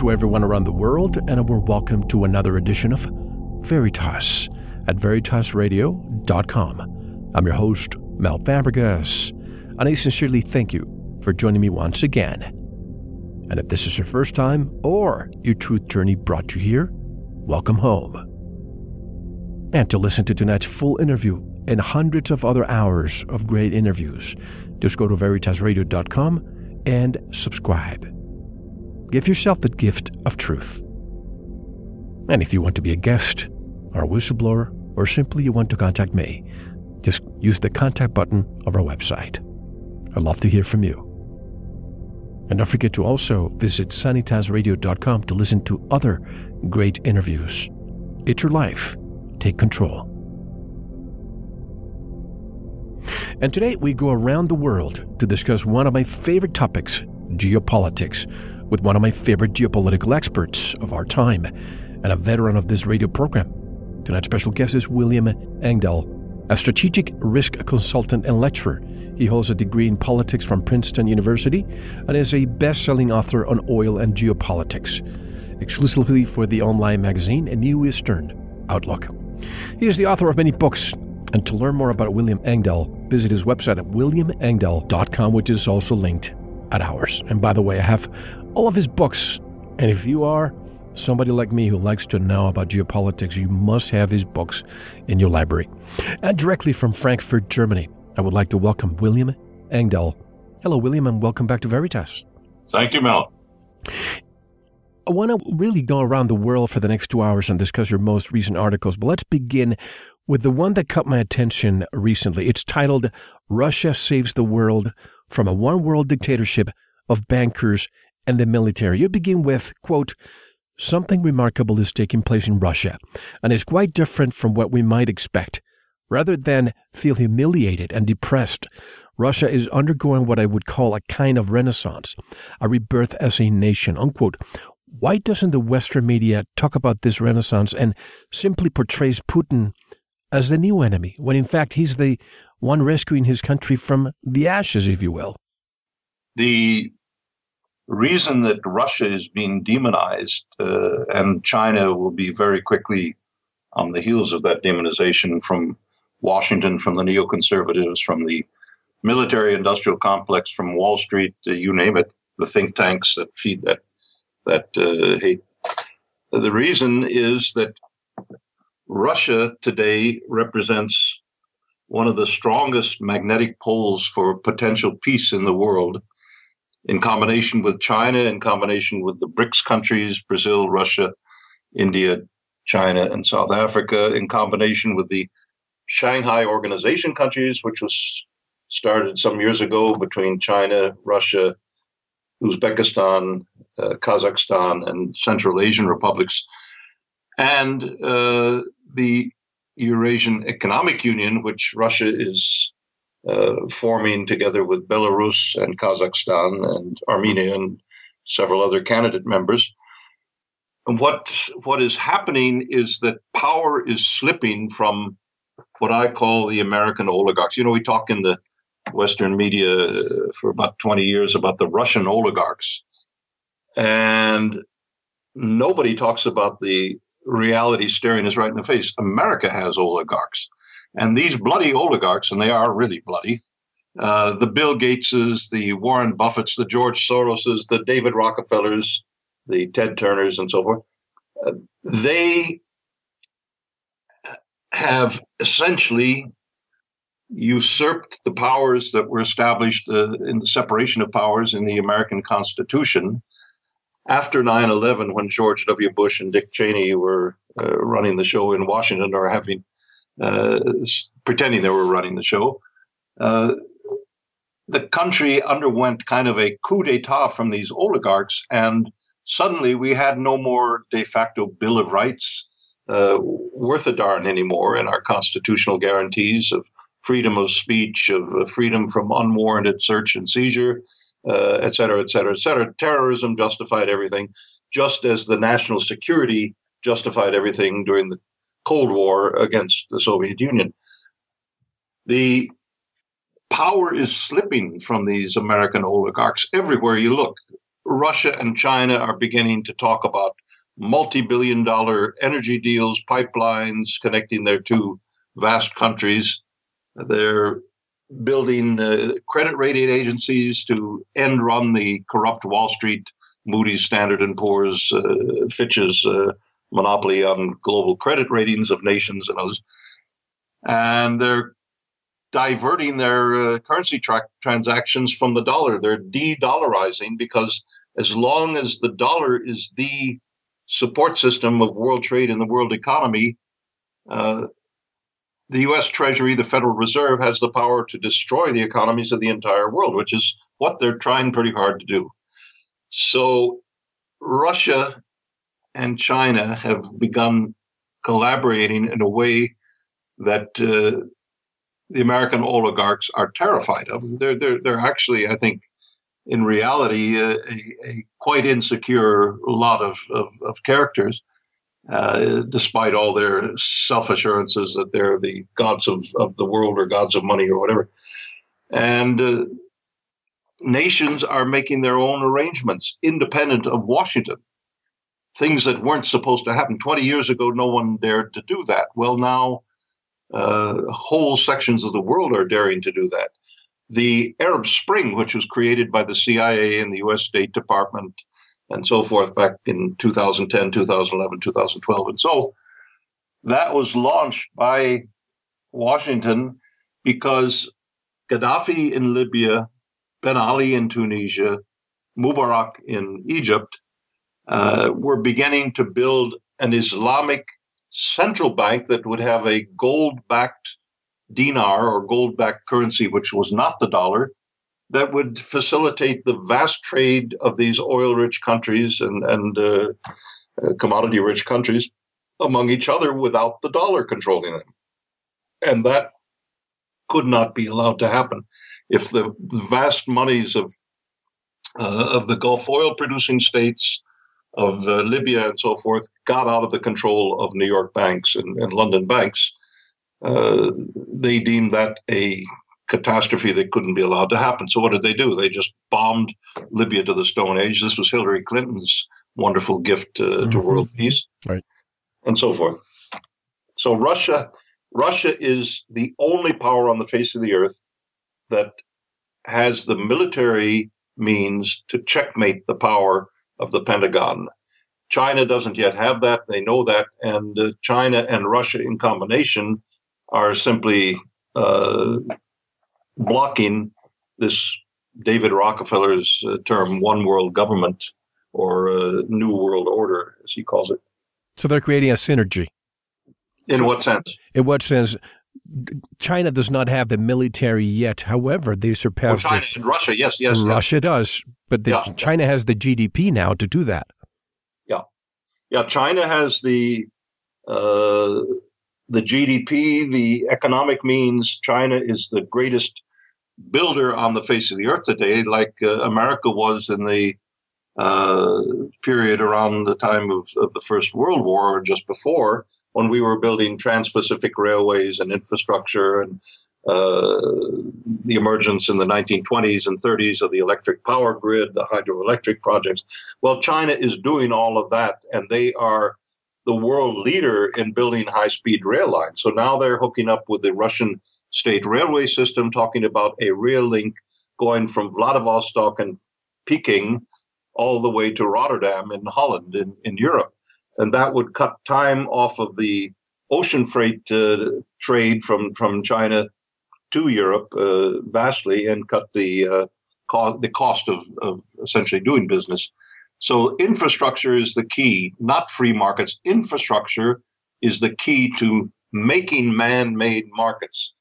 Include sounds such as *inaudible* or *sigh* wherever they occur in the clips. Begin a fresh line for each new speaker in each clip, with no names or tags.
To everyone around the world, and a warm welcome to another edition of Veritas at veritasradio.com. I'm your host, Mel Fabregas, and I sincerely thank you for joining me once again. And if this is your first time or your truth journey brought you here, welcome home. And to listen to tonight's full interview and hundreds of other hours of great interviews, just go to veritasradio.com and subscribe. Give yourself the gift of truth. And if you want to be a guest, or a whistleblower, or simply you want to contact me, just use the contact button of our website. I'd love to hear from you. And don't forget to also visit sanitasradio.com to listen to other great interviews. It's your life. Take control. And today we go around the world to discuss one of my favorite topics geopolitics with one of my favorite geopolitical experts of our time and a veteran of this radio program. Tonight's special guest is William Engdahl, a strategic risk consultant and lecturer. He holds a degree in politics from Princeton University and is a best selling author on oil and geopolitics, exclusively for the online magazine A New Eastern Outlook. He is the author of many books, and to learn more about William Engdahl, visit his website at williamengdahl.com, which is also linked at ours. And by the way, I have all of his books. And if you are somebody like me who likes to know about geopolitics, you must have his books in your library. And directly from Frankfurt, Germany, I would like to welcome William Engdahl. Hello, William, and welcome back to Veritas.
Thank you, Mel.
I want to really go around the world for the next two hours and discuss your most recent articles, but let's begin with the one that caught my attention recently. It's titled Russia Saves the World from a One World Dictatorship of Bankers and the military. You begin with, quote, Something remarkable is taking place in Russia, and is quite different from what we might expect. Rather than feel humiliated and depressed, Russia is undergoing what I would call a kind of renaissance, a rebirth as a nation. Unquote. Why doesn't the Western media talk about this renaissance and simply portrays Putin as the new enemy, when in fact he's the one rescuing his country from the ashes, if you will?
The reason that Russia is being demonized, uh, and China will be very quickly on the heels of that demonization from Washington, from the neoconservatives, from the military industrial complex, from Wall Street, uh, you name it, the think tanks that feed that that uh, hate. The reason is that Russia today represents one of the strongest magnetic poles for potential peace in the world in combination with China, in combination with the BRICS countries, Brazil, Russia, India, China, and South Africa, in combination with the Shanghai Organization countries, which was started some years ago between China, Russia, Uzbekistan, uh, Kazakhstan, and Central Asian republics, and uh, the Eurasian Economic Union, which Russia is uh, forming together with Belarus and Kazakhstan and Armenia and several other candidate members. And what what is happening is that power is slipping from what I call the American oligarchs. You know, we talk in the Western media for about 20 years about the Russian oligarchs. And nobody talks about the reality staring us right in the face. America has oligarchs. And these bloody oligarchs, and they are really bloody, uh, the Bill Gateses, the Warren Buffetts, the George Soroses, the David Rockefellers, the Ted Turners, and so forth, uh, they have essentially usurped the powers that were established uh, in the separation of powers in the American Constitution after 9 11, when George W. Bush and Dick Cheney were uh, running the show in Washington or having pretending they were running the show. Uh, the country underwent kind of a coup d'etat from these oligarchs, and suddenly we had no more de facto Bill of Rights uh, worth a darn anymore in our constitutional guarantees of freedom of speech, of uh, freedom from unwarranted search and seizure, uh, et cetera, et cetera, et cetera. Terrorism justified everything, just as the national security justified everything during the Cold War against the Soviet Union. The power is slipping from these American oligarchs everywhere you look. Russia and China are beginning to talk about multi billion dollar energy deals, pipelines connecting their two vast countries. They're building uh, credit rating agencies to end run the corrupt Wall Street, Moody's, Standard and Poor's, uh, Fitch's uh, monopoly on global credit ratings of nations and others. And they're diverting their uh, currency tra- transactions from the dollar. They're de-dollarizing because as long as the dollar is the support system of world trade and the world economy, uh, the U.S. Treasury, the Federal Reserve, has the power to destroy the economies of the entire world, which is what they're trying pretty hard to do. So, Russia and China have begun collaborating in a way that uh, the American oligarchs are terrified of. They're, they're, they're actually, I think, in reality, a, a quite insecure lot of, of, of characters, uh, despite all their self assurances that they're the gods of, of the world or gods of money or whatever. And uh, nations are making their own arrangements independent of Washington things that weren't supposed to happen. 20 years ago, no one dared to do that. Well, now uh, whole sections of the world are daring to do that. The Arab Spring, which was created by the CIA and the US State Department and so forth back in 2010, 2011, 2012, and so that was launched by Washington because Gaddafi in Libya, Ben Ali in Tunisia, Mubarak in Egypt uh, were beginning to build an Islamic central bank that would have a gold backed dinar or gold backed currency, which was not the dollar, that would facilitate the vast trade of these oil rich countries and, and uh, uh, commodity rich countries among each other without the dollar controlling them. And that could not be allowed to happen. If the vast monies of uh, of the Gulf oil producing states, of uh, Libya and so forth got out of the control of New York banks and, and London banks. Uh, they deemed that a catastrophe that couldn't be allowed to happen. So what did they do? They just bombed Libya to the Stone Age. This was Hillary Clinton's wonderful gift uh, mm-hmm. to world peace,
right,
and so forth. So Russia, Russia is the only power on the face of the earth that has the military means to checkmate the power of the Pentagon. China doesn't yet have that. They know that. And uh, China and Russia in combination are simply uh, blocking this David Rockefeller's uh, term, one world government or uh, new world order, as he calls it.
So they're creating a synergy.
In what sense?
In what sense? China does not have the military yet. However, they surpass well,
China the, and Russia. Yes, yes.
Russia
yes.
does, but the, yeah, China has the GDP now to do that.
Yeah, yeah. China has the uh, the GDP, the economic means. China is the greatest builder on the face of the earth today, like uh, America was in the uh, period around the time of, of the First World War or just before when we were building trans-Pacific railways and infrastructure and uh, the emergence in the 1920s and 30s of the electric power grid, the hydroelectric projects. Well, China is doing all of that, and they are the world leader in building high speed rail lines. So now they're hooking up with the Russian state railway system, talking about a rail link going from Vladivostok and Peking all the way to Rotterdam in Holland in, in Europe and that would cut time off of the ocean freight uh, trade from, from China to Europe uh, vastly and cut the uh, co- the cost of, of essentially doing business. So infrastructure is the key, not free markets. Infrastructure is the key to making man-made markets.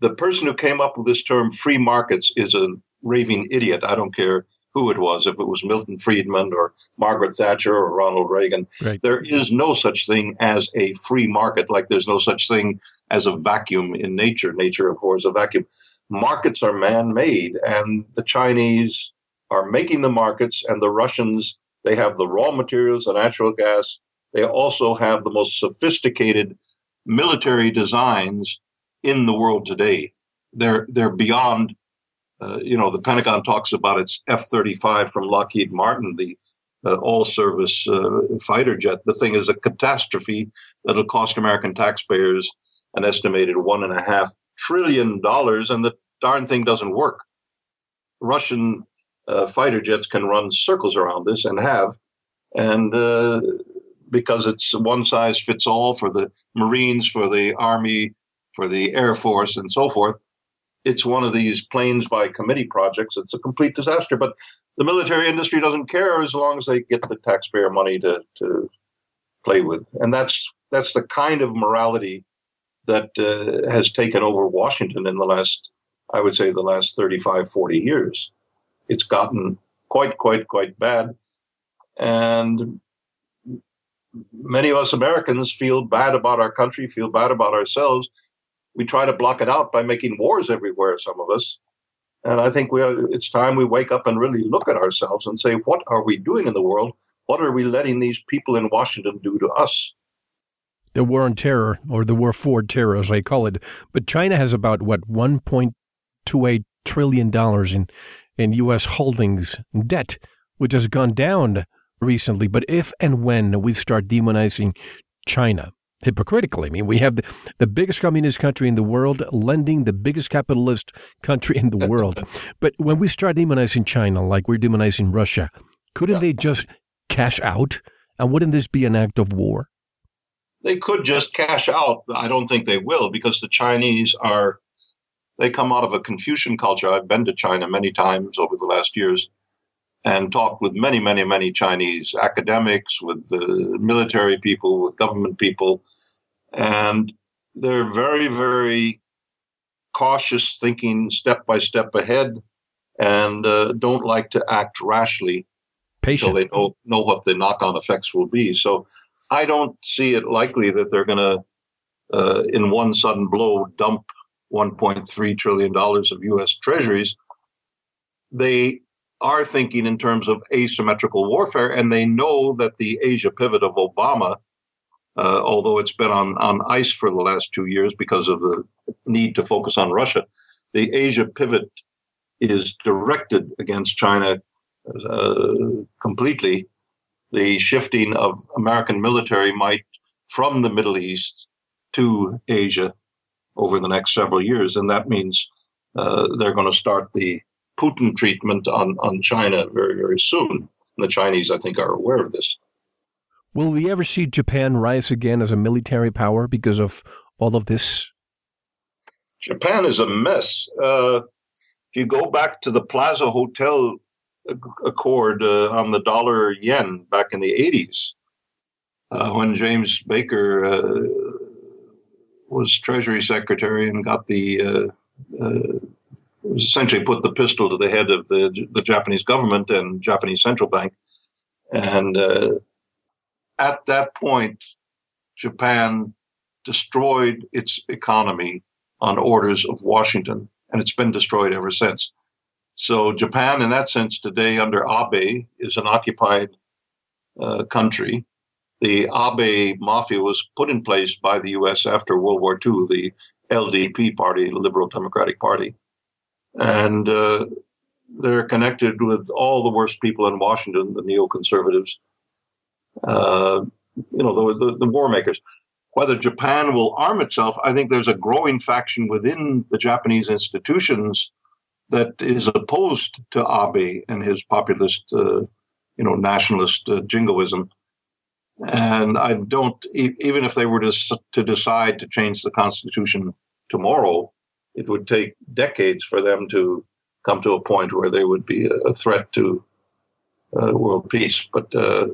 The person who came up with this term free markets is a raving idiot. I don't care who it was, if it was Milton Friedman or Margaret Thatcher or Ronald Reagan. Right. There is no such thing as a free market, like there's no such thing as a vacuum in nature. Nature, of course, a vacuum. Markets are man made, and the Chinese are making the markets, and the Russians, they have the raw materials, the natural gas. They also have the most sophisticated military designs in the world today. They're, they're beyond uh, you know, the Pentagon talks about its F 35 from Lockheed Martin, the uh, all service uh, fighter jet. The thing is a catastrophe that'll cost American taxpayers an estimated one and a half trillion dollars, and the darn thing doesn't work. Russian uh, fighter jets can run circles around this and have, and uh, because it's one size fits all for the Marines, for the Army, for the Air Force, and so forth it's one of these planes by committee projects. It's a complete disaster. But the military industry doesn't care as long as they get the taxpayer money to, to play with. And that's that's the kind of morality that uh, has taken over Washington in the last, I would say, the last 35, 40 years. It's gotten quite, quite, quite bad. And many of us Americans feel bad about our country, feel bad about ourselves we try to block it out by making wars everywhere, some of us. And I think we are, it's time we wake up and really look at ourselves and say, what are we doing in the world? What are we letting these people in Washington do to us?
The war on terror, or the war for terror, as I call it. But China has about, what, $1.28 trillion in, in U.S. holdings debt, which has gone down recently. But if and when we start demonizing China, hypocritically. I mean, we have the, the biggest communist country in the world lending the biggest capitalist country in the *laughs* world. but when we start demonizing China like we're demonizing Russia, couldn't yeah. they just cash out? And wouldn't this be an act of war?
They could just cash out. I don't think they will because the Chinese are, they come out of a Confucian culture. I've been to China many times over the last years and talked with many, many, many Chinese academics, with the military people, with government people, and they're very, very cautious, thinking step by step ahead, and uh, don't like to act rashly.
Patient.
So they know, know what the knock-on effects will be. So I don't see it likely that they're going to, uh, in one sudden blow, dump 1.3 trillion dollars of U.S. Treasuries. They are thinking in terms of asymmetrical warfare, and they know that the Asia pivot of Obama, uh, although it's been on, on ice for the last two years because of the need to focus on Russia, the Asia pivot is directed against China uh, completely. The shifting of American military might from the Middle East to Asia over the next several years, and that means uh, they're going to start the Putin treatment on, on China very, very soon. And the Chinese, I think, are aware of this.
Will we ever see Japan rise again as a military power because of all of this?
Japan is a mess. Uh, if you go back to the Plaza Hotel Accord uh, on the dollar yen back in the 80s, uh, when James Baker uh, was Treasury Secretary and got the uh, uh, essentially put the pistol to the head of the, the Japanese government and Japanese central bank. And uh, at that point, Japan destroyed its economy on orders of Washington, and it's been destroyed ever since. So, Japan, in that sense, today under Abe, is an occupied uh, country. The Abe mafia was put in place by the U.S. after World War II, the LDP party, the Liberal Democratic Party and uh, they're connected with all the worst people in Washington, the neoconservatives, uh, you know, the, the, the war makers. Whether Japan will arm itself, I think there's a growing faction within the Japanese institutions that is opposed to Abe and his populist, uh, you know, nationalist uh, jingoism. And I don't, even if they were to, to decide to change the Constitution tomorrow, it would take decades for them to come to a point where they would be a, threat to uh, world peace. But uh,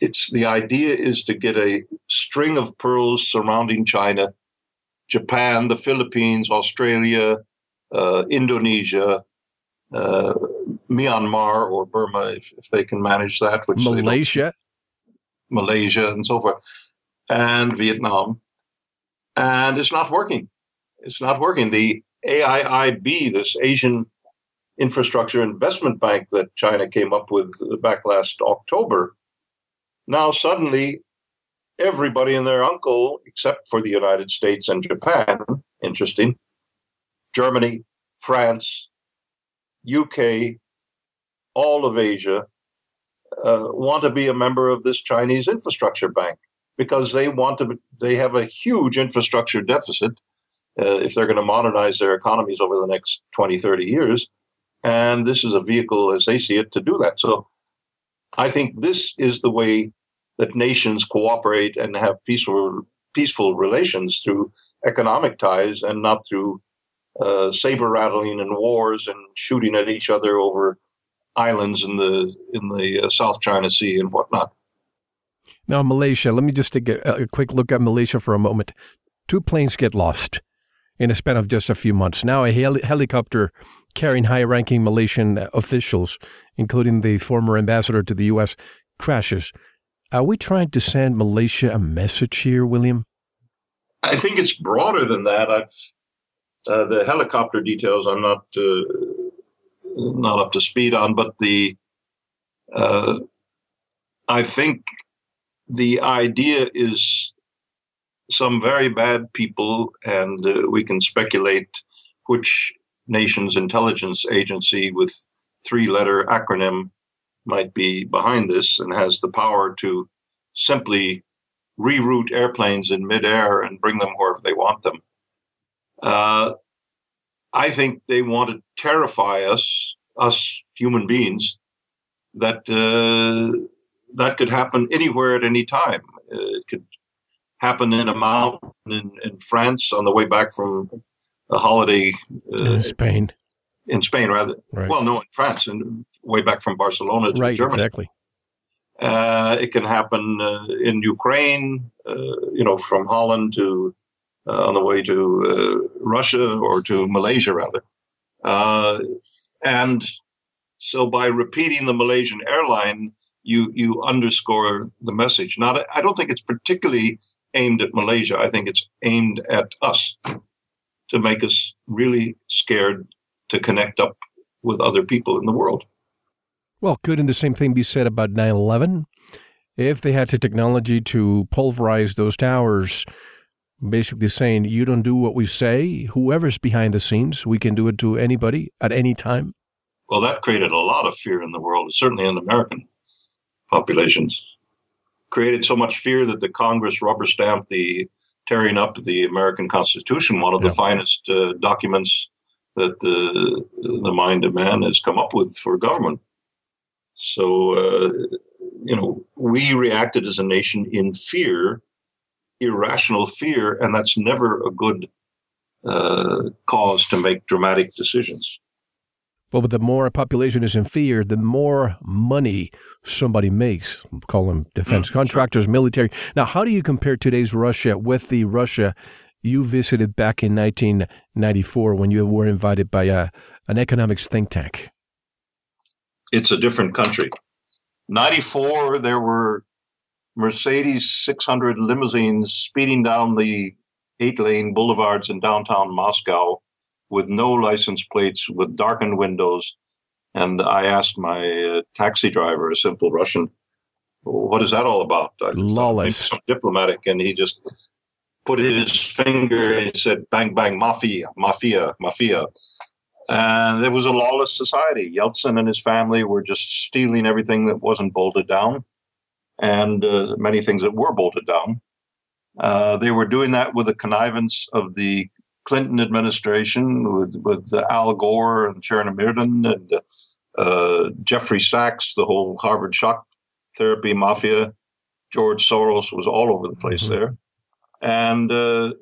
it's the idea is to get a string of pearls surrounding China, Japan, the Philippines, Australia, uh, Indonesia, uh, Myanmar or Burma, if, if they can manage that,
which Malaysia,
Malaysia, and so forth, and Vietnam, and it's not working. It's not working. The AIIB, this Asian Infrastructure Investment Bank that China came up with back last October, now suddenly everybody and their uncle, except for the United States and Japan, interesting, Germany, France, UK, all of Asia, uh, want to be a member of this Chinese infrastructure bank because they want to. They have a huge infrastructure deficit uh, if they're going to modernize their economies over the next 20, 30 years. And this is a vehicle, as they see it, to do that. So I think this is the way that nations cooperate and have peaceful, peaceful relations through economic ties and not through uh, saber rattling and wars and shooting at each other over islands in the in the uh, South China Sea and whatnot.
Now, Malaysia. Let me just take a, a quick look at Malaysia for a moment. Two planes get lost in a span of just a few months. Now, a heli- helicopter carrying high ranking Malaysian officials, including the former ambassador to the U.S., crashes. Are we trying to send Malaysia a message here, William?
I think it's broader than that. I've uh, the helicopter details I'm not uh, not up to speed on, but the uh, I think the idea is some very bad people, and uh, we can speculate which nation's intelligence agency with three letter acronym might be behind this and has the power to simply reroute airplanes in midair and bring them wherever they want them. Uh, I think they want to terrify us, us human beings, that uh, that could happen anywhere at any time. Uh, it could happened in a mountain in, in France on the way back from a holiday
uh, in Spain.
In Spain, rather. Right. Well, no, in France, and way back from Barcelona to
right,
Germany.
Exactly.
Uh, it can happen uh, in Ukraine, uh, you know, from Holland to uh, on the way to uh, Russia or to Malaysia, rather. and so, by repeating the Malaysian airline, you you underscore the message. Now, I don't think it's particularly aimed at Malaysia. I think it's aimed at us to make us really scared to connect up with other people in the world.
Well, couldn't the same thing be said about 9 11? If they had the technology to pulverize those towers, basically saying, you don't do what we say, whoever's behind the scenes, we can do it to anybody at any time?
Well, that created a lot of fear in the world, certainly in American populations created so much fear that the Congress rubber stamped the tearing up of the American Constitution, one of yeah. the finest uh, documents that the the mind of man has come up with for government. So, uh, you know, we reacted as a nation in fear, irrational fear, and that's never a good uh, cause to make dramatic decisions.
Well, but the more a population is in fear, the more money somebody makes. Call them defense mm, contractors, military. Now, how do you compare today's Russia with the Russia you visited back in 1994 when you were invited by a, an economics think tank?
It's a different country. 94, there were Mercedes 600 limousines speeding down the eight lane boulevards in downtown Moscow with no license plates, with darkened windows. And I asked my uh, taxi driver, a simple Russian, what is that all about? I
Lawless.
diplomatic. And he just put his finger and said, bang, bang, mafia, mafia, mafia. And it was a lawless society. Yeltsin and his family were just stealing everything that wasn't bolted down and uh, many things that were bolted down. Uh, they were doing that with the connivance of the Clinton administration with with Al Gore and Sharon Mirden and uh, Jeffrey Sachs, the whole Harvard shock therapy mafia, George Soros was all over the place mm-hmm. there. And uh,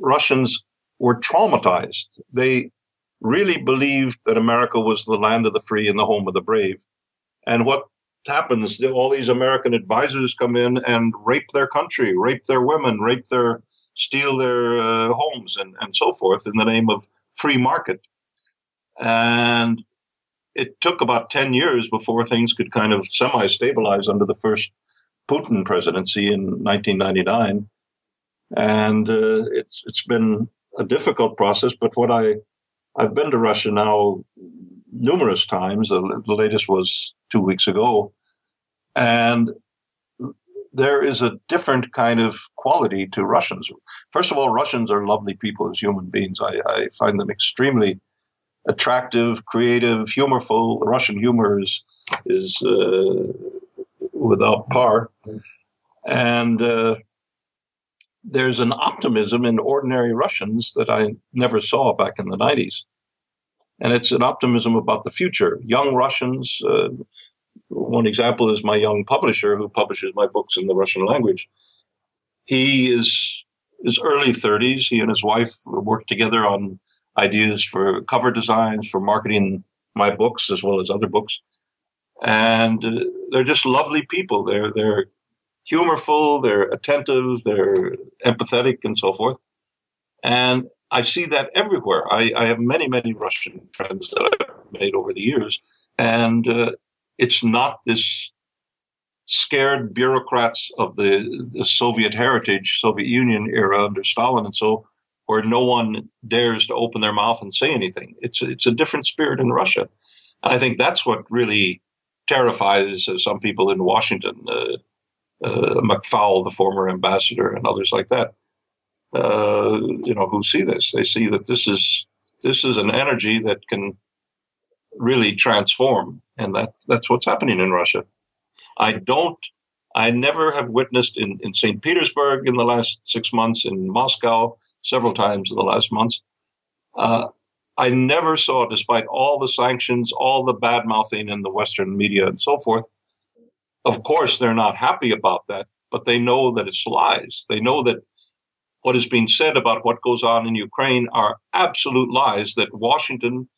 Russians were traumatized. They really believed that America was the land of the free and the home of the brave. And what happens, all these American advisors come in and rape their country, rape their women, rape their, steal their uh, homes, and, and so forth in the name of free market. And it took about 10 years before things could kind of semi stabilize under the first Putin presidency in 1999. And uh, it's, it's been a difficult process, but what I I've been to Russia now numerous times. The, the latest was two weeks ago, and there is a different kind of quality to Russians. First of all, Russians are lovely people as human beings. I, I find them extremely attractive, creative, humorful. Russian humor is is uh, without par, and uh, there's an optimism in ordinary Russians that I never saw back in the 90s. And it's an optimism about the future. Young Russians, uh, one example is my young publisher who publishes my books in the Russian language. He is his early 30s. He and his wife work together on ideas for cover designs, for marketing my books as well as other books. And uh, they're just lovely people. They're, they're humorful, they're attentive, they're empathetic, and so forth. And I see that everywhere. I, I have many, many Russian friends that I've made over the years, and uh, it's not this scared bureaucrats of the, the Soviet heritage, Soviet Union era under Stalin and so, where no one dares to open their mouth and say anything. It's it's a different spirit in Russia, and I think that's what really terrifies some people in Washington. Uh, uh, McFaul, the former ambassador, and others like that, uh, you know, who see this. They see that this is this is an energy that can really transform, and that that's what's happening in Russia. I don't. I never have witnessed in, in St. Petersburg in the last six months, in Moscow several times in the last months. Uh, I never saw, despite all the sanctions, all the bad mouthing in the Western media and so forth, of course, they're not happy about that, but they know that it's lies. They know that what is being said about what goes on in Ukraine are absolute lies that Washington,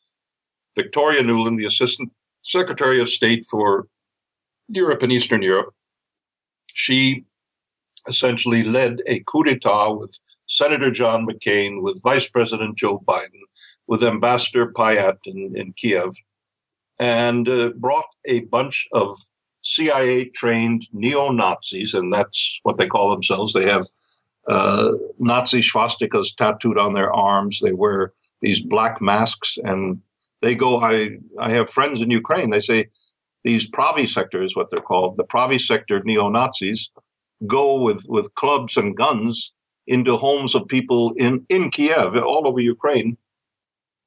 Victoria Nuland, the Assistant Secretary of State for Europe and Eastern Europe, she essentially led a coup d'etat with Senator John McCain, with Vice President Joe Biden, with Ambassador Pyatt in, in Kiev, and uh, brought a bunch of CIA trained neo Nazis, and that's what they call themselves. They have uh, Nazi swastikas tattooed on their arms. They wear these black masks, and they go. I I have friends in Ukraine. They say these Pravi sector is what they're called. The Pravi sector neo Nazis go with with clubs and guns into homes of people in in Kiev, all over Ukraine,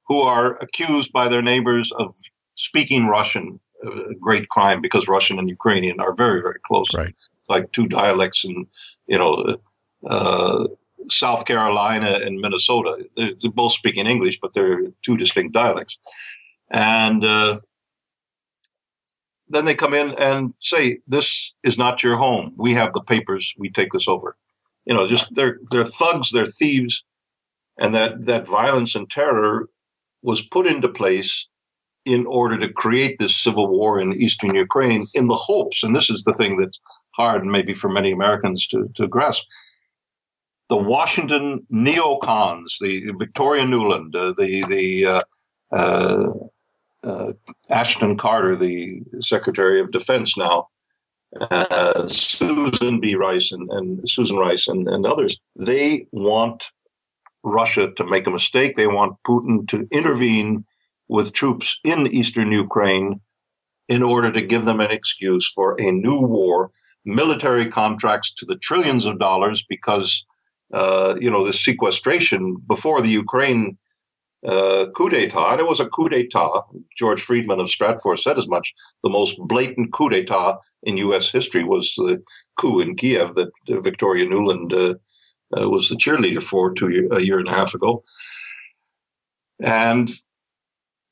who are accused by their neighbors of speaking Russian a great crime because Russian and Ukrainian are very, very close.
Right.
It's like two dialects and you know, uh, South Carolina and Minnesota. They're, they're, both speaking English, but they're two distinct dialects. And uh, then they come in and say, "This is not your home. We have the papers. We take this over." You know, just they're they're thugs. They're thieves, and that that violence and terror was put into place in order to create this civil war in eastern Ukraine in the hopes, and this is the thing that's hard maybe for many Americans to, to grasp. The Washington neocons, the Victoria Nuland, uh, the the uh, uh, uh Ashton Carter, the Secretary of Defense now, uh, Susan B. Rice and, and Susan Rice and, and others, they want Russia to make a mistake. They want Putin to intervene with troops in eastern Ukraine in order to give them an excuse for a new war, military contracts to the trillions of dollars because, uh, you know, the sequestration before the Ukraine uh, coup d'etat, and it was a coup d'etat. George Friedman of Stratfor said as much. The most blatant coup d'etat in U.S. history was the coup in Kiev that Victoria Nuland uh, uh, was the cheerleader for two a year and a half ago. And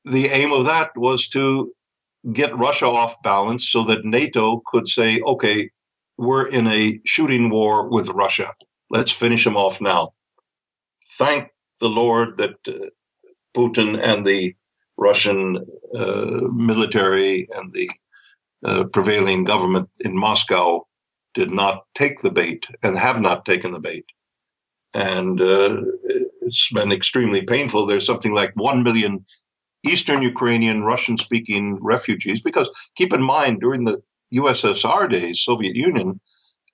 the aim of that was to get Russia off balance so that NATO could say, okay, we're in a shooting war with Russia. Let's finish them off now. Thank the Lord that uh, Putin and the Russian uh, military and the uh, prevailing government in Moscow did not take the bait and have not taken the bait. And uh, it's been extremely painful. There's something like 1 million Eastern Ukrainian Russian speaking refugees, because keep in mind, during the USSR days, Soviet Union,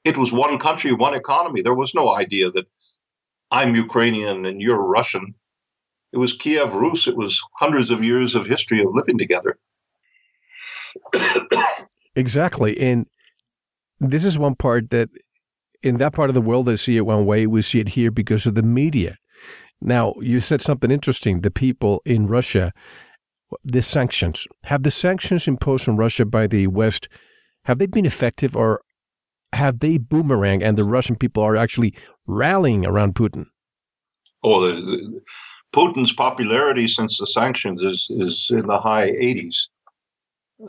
it was one country, one economy. There was no idea that I'm Ukrainian and you're Russian. It was Kiev Rus. It was hundreds of years of history of living together. *coughs*
exactly. And this is one part that in that part of the world, they see it one way. We see it here because of the media. Now, you said something interesting. The people in Russia, the sanctions, have the sanctions imposed on Russia by the West, have they been effective or have they boomerang and the Russian people are actually rallying around Putin?
Oh, the, the, Putin's popularity since the sanctions is, is in the high 80s,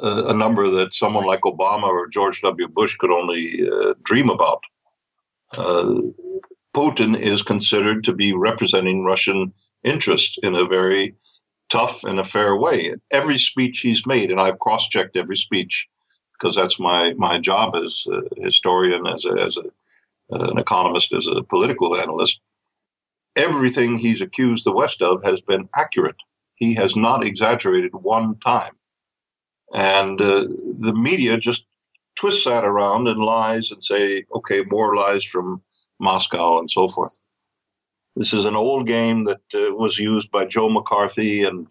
uh, a number that someone like Obama or George W. Bush could only uh, dream about. Uh, Putin is considered to be representing Russian interest in a very tough and a fair way. Every speech he's made, and I've cross-checked every speech because that's my my job as a historian, as a, as a, an economist, as a political analyst. Everything he's accused the West of has been accurate. He has not exaggerated one time, and uh, the media just twists that around and lies and say, okay, more lies from Moscow and so forth. This is an old game that uh, was used by Joe McCarthy and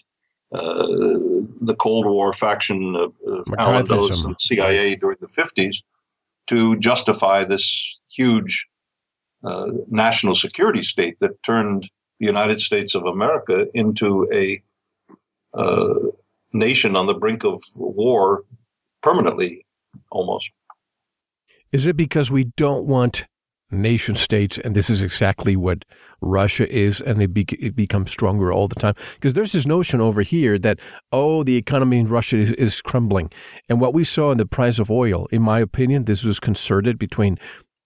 the Cold War faction of, of and CIA during the 50s to justify this huge uh, national security state that turned the United States of America into a uh, nation on the brink of war permanently, almost.
Is it because we don't want nation states, and this is exactly what Russia is, and it, be, it becomes stronger all the time. Because there's this notion over here that, oh, the economy in Russia is, is crumbling. And what we saw in the price of oil, in my opinion, this was concerted between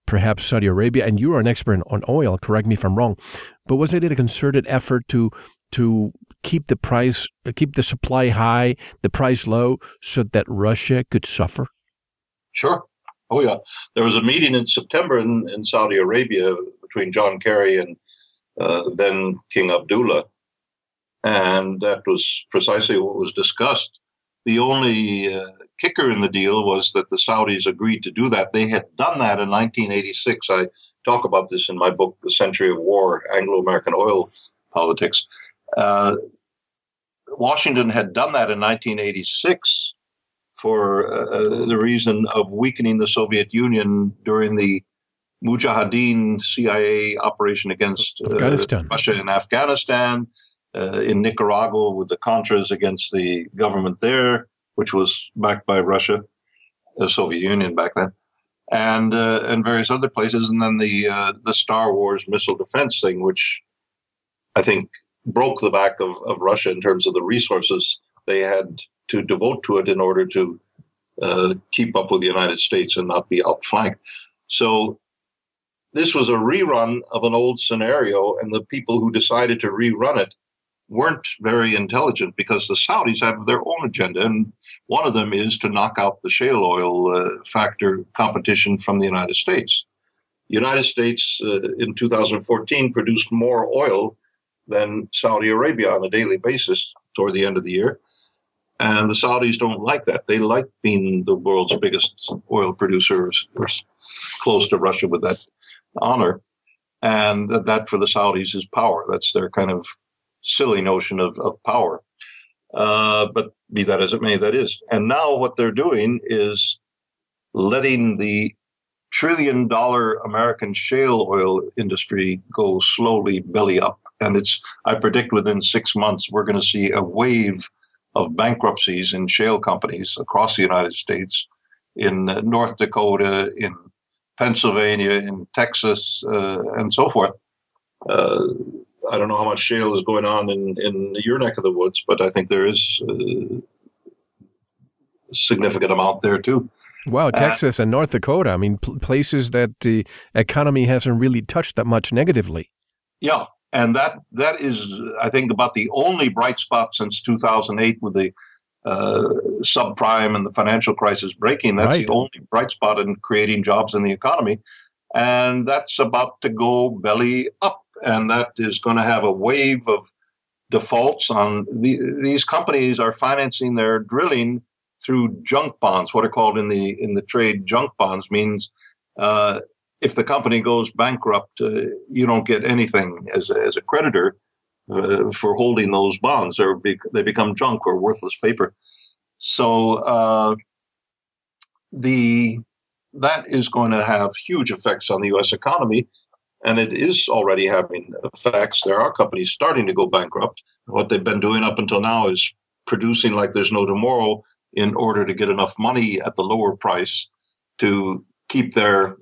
perhaps Saudi Arabia, and you are an expert on oil, correct me if I'm wrong, but was it a concerted effort to to keep the price, keep the supply high, the price low, so that Russia could suffer?
Sure. Oh yeah, there was a meeting in September in, in Saudi Arabia between John Kerry and uh, then King Abdullah, and that was precisely what was discussed. The only uh, kicker in the deal was that the Saudis agreed to do that. They had done that in 1986. I talk about this in my book, The Century of War Anglo-American Oil Politics. Uh, Washington had done that in 1986 for uh, the reason of weakening the Soviet Union during the Mujahideen CIA operation against uh, Russia in Afghanistan, uh, in Nicaragua with the Contras against the government there, which was backed by Russia, the Soviet Union back then, and uh, and various other places, and then the uh, the Star Wars missile defense thing, which I think broke the back of, of Russia in terms of the resources they had to devote to it in order to uh, keep up with the United States and not be outflanked. So this was a rerun of an old scenario, and the people who decided to rerun it weren't very intelligent because the Saudis have their own agenda, and one of them is to knock out the shale oil uh, factor competition from the United States. The United States uh, in 2014 produced more oil than Saudi Arabia on a daily basis toward the end of the year. And the Saudis don't like that. They like being the world's biggest oil producers, or close to Russia with that honor. And that, that for the Saudis is power. That's their kind of silly notion of, of power. Uh, but be that as it may, that is. And now what they're doing is letting the trillion dollar American shale oil industry go slowly belly up. And it's, I predict within six months, we're going to see a wave of bankruptcies in shale companies across the United States, in uh, North Dakota, in Pennsylvania, in Texas, uh, and so forth. Uh, I don't know how much shale is going on in, in your neck of the woods, but I think there is uh, a significant amount there too.
Wow, Texas and North Dakota. I mean, pl- places that the economy hasn't really touched that much negatively.
Yeah, and that that is, I think, about the only bright spot since 2008 with the uh, subprime and the financial crisis breaking. That's right. the only bright spot in creating jobs in the economy, and that's about to go belly up, and that is going to have a wave of defaults on the, these companies are financing their drilling through junk bonds. What are called in the in the trade junk bonds means uh, if the company goes bankrupt, uh, you don't get anything as a, as a creditor uh, for holding those bonds. Be, they become junk or worthless paper. So uh, the that is going to have huge effects on the U.S. economy, and it is already having effects. There are companies starting to go bankrupt. What they've been doing up until now is producing like there's no tomorrow in order to get enough money at the lower price to keep their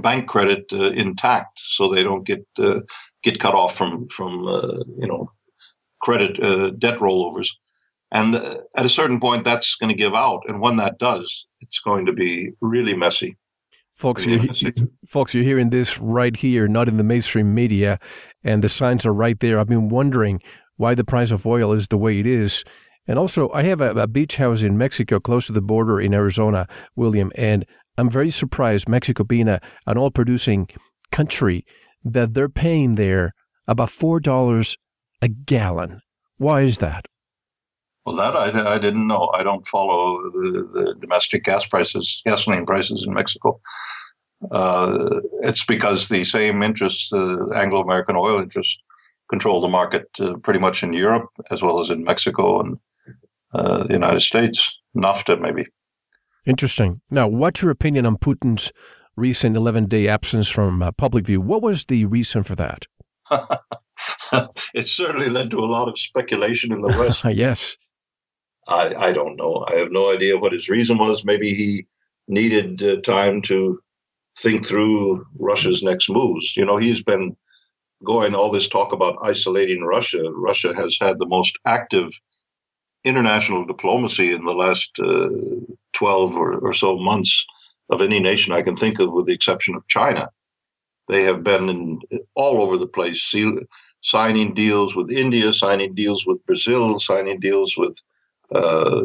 bank credit uh, intact, so they don't get uh, get cut off from from uh, you know credit uh, debt rollovers. And uh, at a certain point, that's going to give out, and when that does, it's going to be really messy.
Folks, you're, folks, you're hearing this right here, not in the mainstream media, and the signs are right there. I've been wondering why the price of oil is the way it is. And also, I have a, a, beach house in Mexico, close to the border in Arizona, William, and I'm very surprised, Mexico being a, an oil producing country, that they're paying there about $4 a gallon. Why is that?
Well, that I, I didn't know. I don't follow the, the domestic gas prices, gasoline prices in Mexico. Uh, it's because the same interests, uh, Anglo American oil interests, control the market uh, pretty much in Europe as well as in Mexico and uh, the United States, NAFTA maybe.
Interesting. Now, what's your opinion on Putin's recent 11 day absence from uh, public view? What was the reason for that? *laughs* *laughs*
it certainly led to a lot of speculation in the West. *laughs*
yes.
I, I don't know. I have no idea what his reason was. Maybe he needed uh, time to think through Russia's next moves. You know, he's been going all this talk about isolating Russia. Russia has had the most active international diplomacy in the last uh, 12 or, or, so months of any nation I can think of, with the exception of China. They have been in, all over the place, signing deals with India, signing deals with Brazil, signing deals with uh,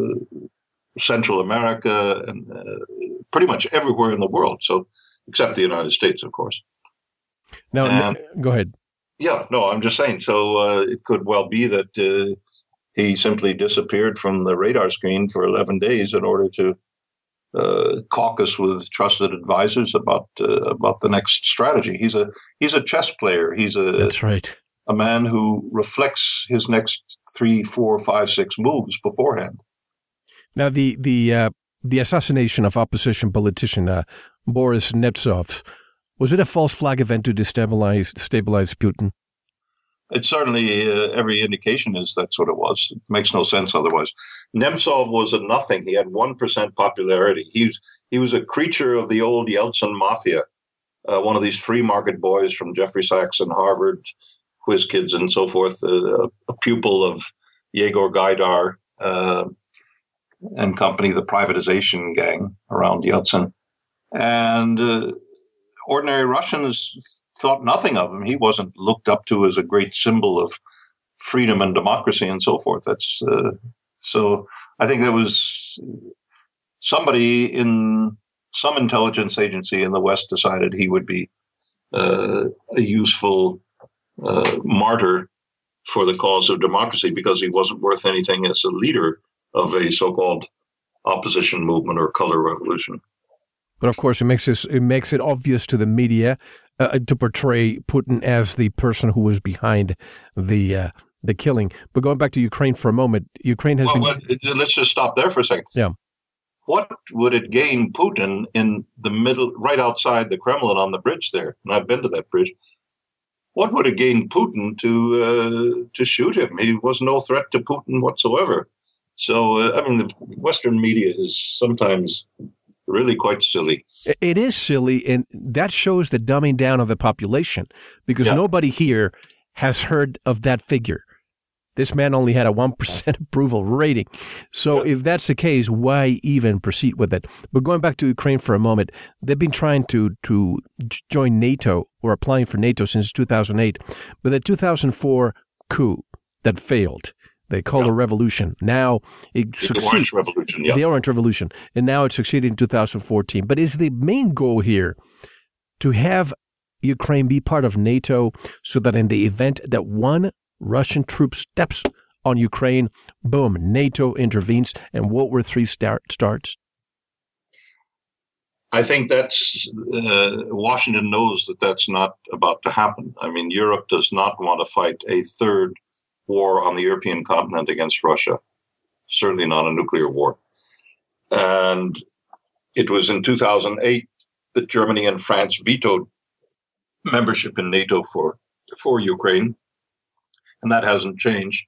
Central America, and uh, pretty much everywhere in the world. So, except the United States, of course.
Now, and, go ahead.
Yeah, no, I'm just saying. So uh, it could well be that uh, he simply disappeared from the radar screen for 11 days in order to uh, caucus with trusted advisors about uh, about the next strategy. He's a he's a chess player. He's a
that's right.
A man who reflects his next three, four, five, six moves beforehand.
Now the the uh, the assassination of opposition politician uh, Boris Nemtsov was it a false flag event to destabilize stabilize Putin?
It certainly, uh, every indication is that's what it was. It makes no sense otherwise. Nemtsov was a nothing. He had 1% popularity. He was, he was a creature of the old Yeltsin mafia, uh, one of these free market boys from Jeffrey Sachs and Harvard, whiz kids and so forth, uh, a pupil of Yegor Gaidar uh, and company, the privatization gang around Yeltsin. And uh, ordinary Russians thought nothing of him. He wasn't looked up to as a great symbol of freedom and democracy and so forth. That's uh, so. I think there was somebody in some intelligence agency in the West decided he would be uh, a useful uh, martyr for the cause of democracy because he wasn't worth anything as a leader of a so-called opposition movement or color revolution.
But of course, it makes this it makes it obvious to the media uh, uh, to portray Putin as the person who was behind the uh, the killing. But going back to Ukraine for a moment, Ukraine has well,
been. Let's just stop there for a second.
Yeah.
What would it gain Putin in the middle, right outside the Kremlin on the bridge there? And I've been to that bridge. What would it gain Putin to uh, to shoot him? He was no threat to Putin whatsoever. So, uh, I mean, the Western media is sometimes really quite silly.
It is silly, and that shows the dumbing down of the population because yeah. nobody here has heard of that figure. This man only had a 1% *laughs* approval rating. So yeah. if that's the case, why even proceed with it? But going back to Ukraine for a moment, they've been trying to, to join NATO or applying for NATO since 2008. But the 2004 coup that failed, they call yeah. a revolution. Now it
the. Orange Revolution, yeah.
The Orange Revolution. And now it succeeded in 2014. But is the main goal here to have Ukraine be part of NATO so that in the event that one Russian troop steps on Ukraine, boom, NATO intervenes and World War III start, starts?
I think that's uh, Washington knows that that's not about to happen. I mean, Europe does not want to fight a third war on the European continent against Russia, certainly not a nuclear war. And it was in 2008 that Germany and France vetoed membership in NATO for, for Ukraine, and that hasn't changed.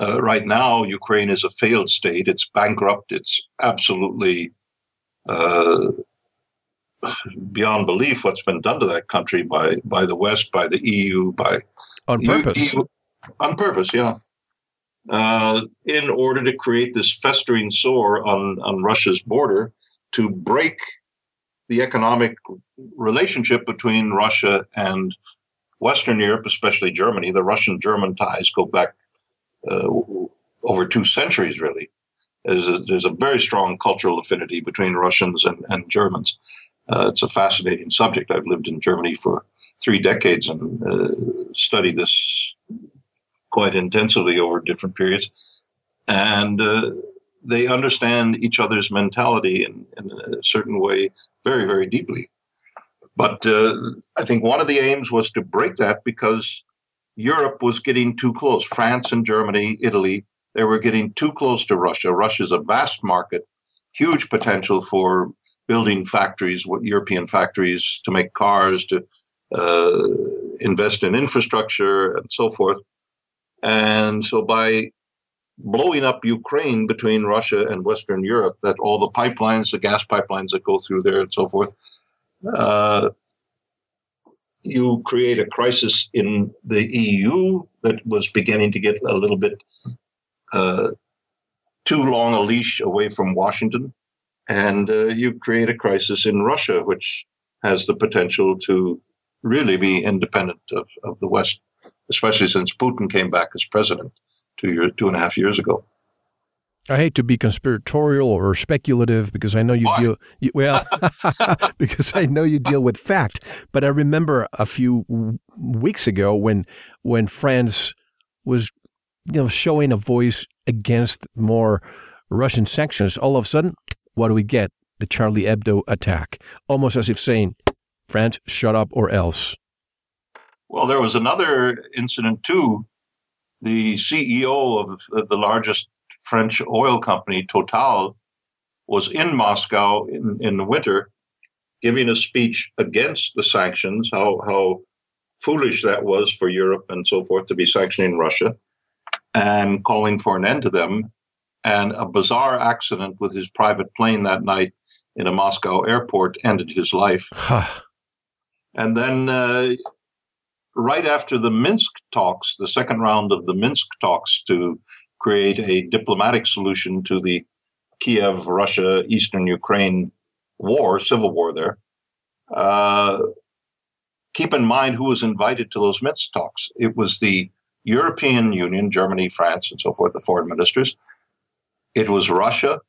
Uh, right now, Ukraine is a failed state. It's bankrupt. It's absolutely uh, beyond belief what's been done to that country by by the West, by the EU, by
on purpose. EU,
on purpose, yeah. Uh, in order to create this festering sore on, on Russia's border to break the economic relationship between Russia and Western Europe, especially Germany. The Russian German ties go back uh, over two centuries, really. There's a, there's a, very strong cultural affinity between Russians and, and Germans. Uh, it's a fascinating subject. I've lived in Germany for three decades and uh, studied this quite intensively over different periods. And uh, they understand each other's mentality in, in, a certain way very, very deeply. But uh, I think one of the aims was to break that because Europe was getting too close. France and Germany, Italy, they were getting too close to Russia. Russia's a vast market, huge potential for building factories, European factories to make cars, to uh, invest in infrastructure, and so forth. And so by blowing up Ukraine between Russia and Western Europe, that all the pipelines, the gas pipelines that go through there and so forth, uh, you create a crisis in the EU that was beginning to get a little bit uh, too long a leash away from Washington. And uh, you create a crisis in Russia, which has the potential to really be independent of, of the West especially since Putin came back as president two year, two and a half years ago.
I hate to be conspiratorial or speculative because I know you
Why?
deal you, well *laughs* because I know you deal with fact. But I remember a few weeks ago when when France was you know showing a voice against more Russian sanctions. All of a sudden, what do we get? The Charlie Hebdo attack, almost as if saying, "France, shut up or else."
Well, there was another incident too. The CEO of the largest French oil company, Total, was in Moscow in, in the winter giving a speech against the sanctions, how, how foolish that was for Europe and so forth to be sanctioning Russia, and calling for an end to them. And a bizarre accident with his private plane that night in a Moscow airport ended his life. and then uh, right after the Minsk talks, the second round of the Minsk talks to create a diplomatic solution to the Kiev, Russia, Eastern Ukraine war, civil war there. Uh, keep in mind who was invited to those Minsk talks. It was the European Union, Germany, France, and so forth, the foreign ministers. It was Russia.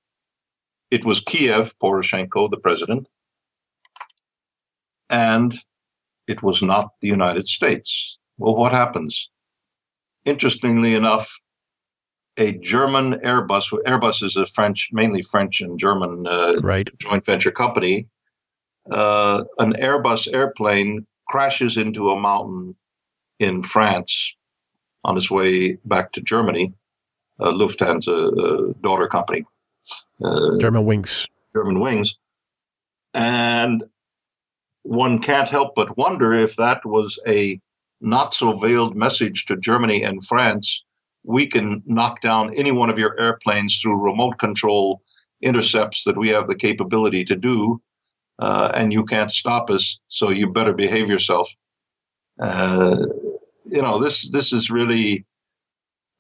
It was Kiev, Poroshenko, the president. And it was not the United States. Well, what happens? Interestingly enough, a German Airbus, Airbus is a French, mainly French and German uh,
right.
joint venture company. Uh, an Airbus airplane crashes into a mountain in France on its way back to Germany. Uh, Lufthansa, daughter company.
Uh, Germanwings.
German Wings. And one can't help but wonder if that was a not so veiled message to Germany and France. We can knock down any one of your airplanes through remote control intercepts that we have the capability to do, uh, and you can't stop us. So you better behave yourself. Uh, you know this. This is really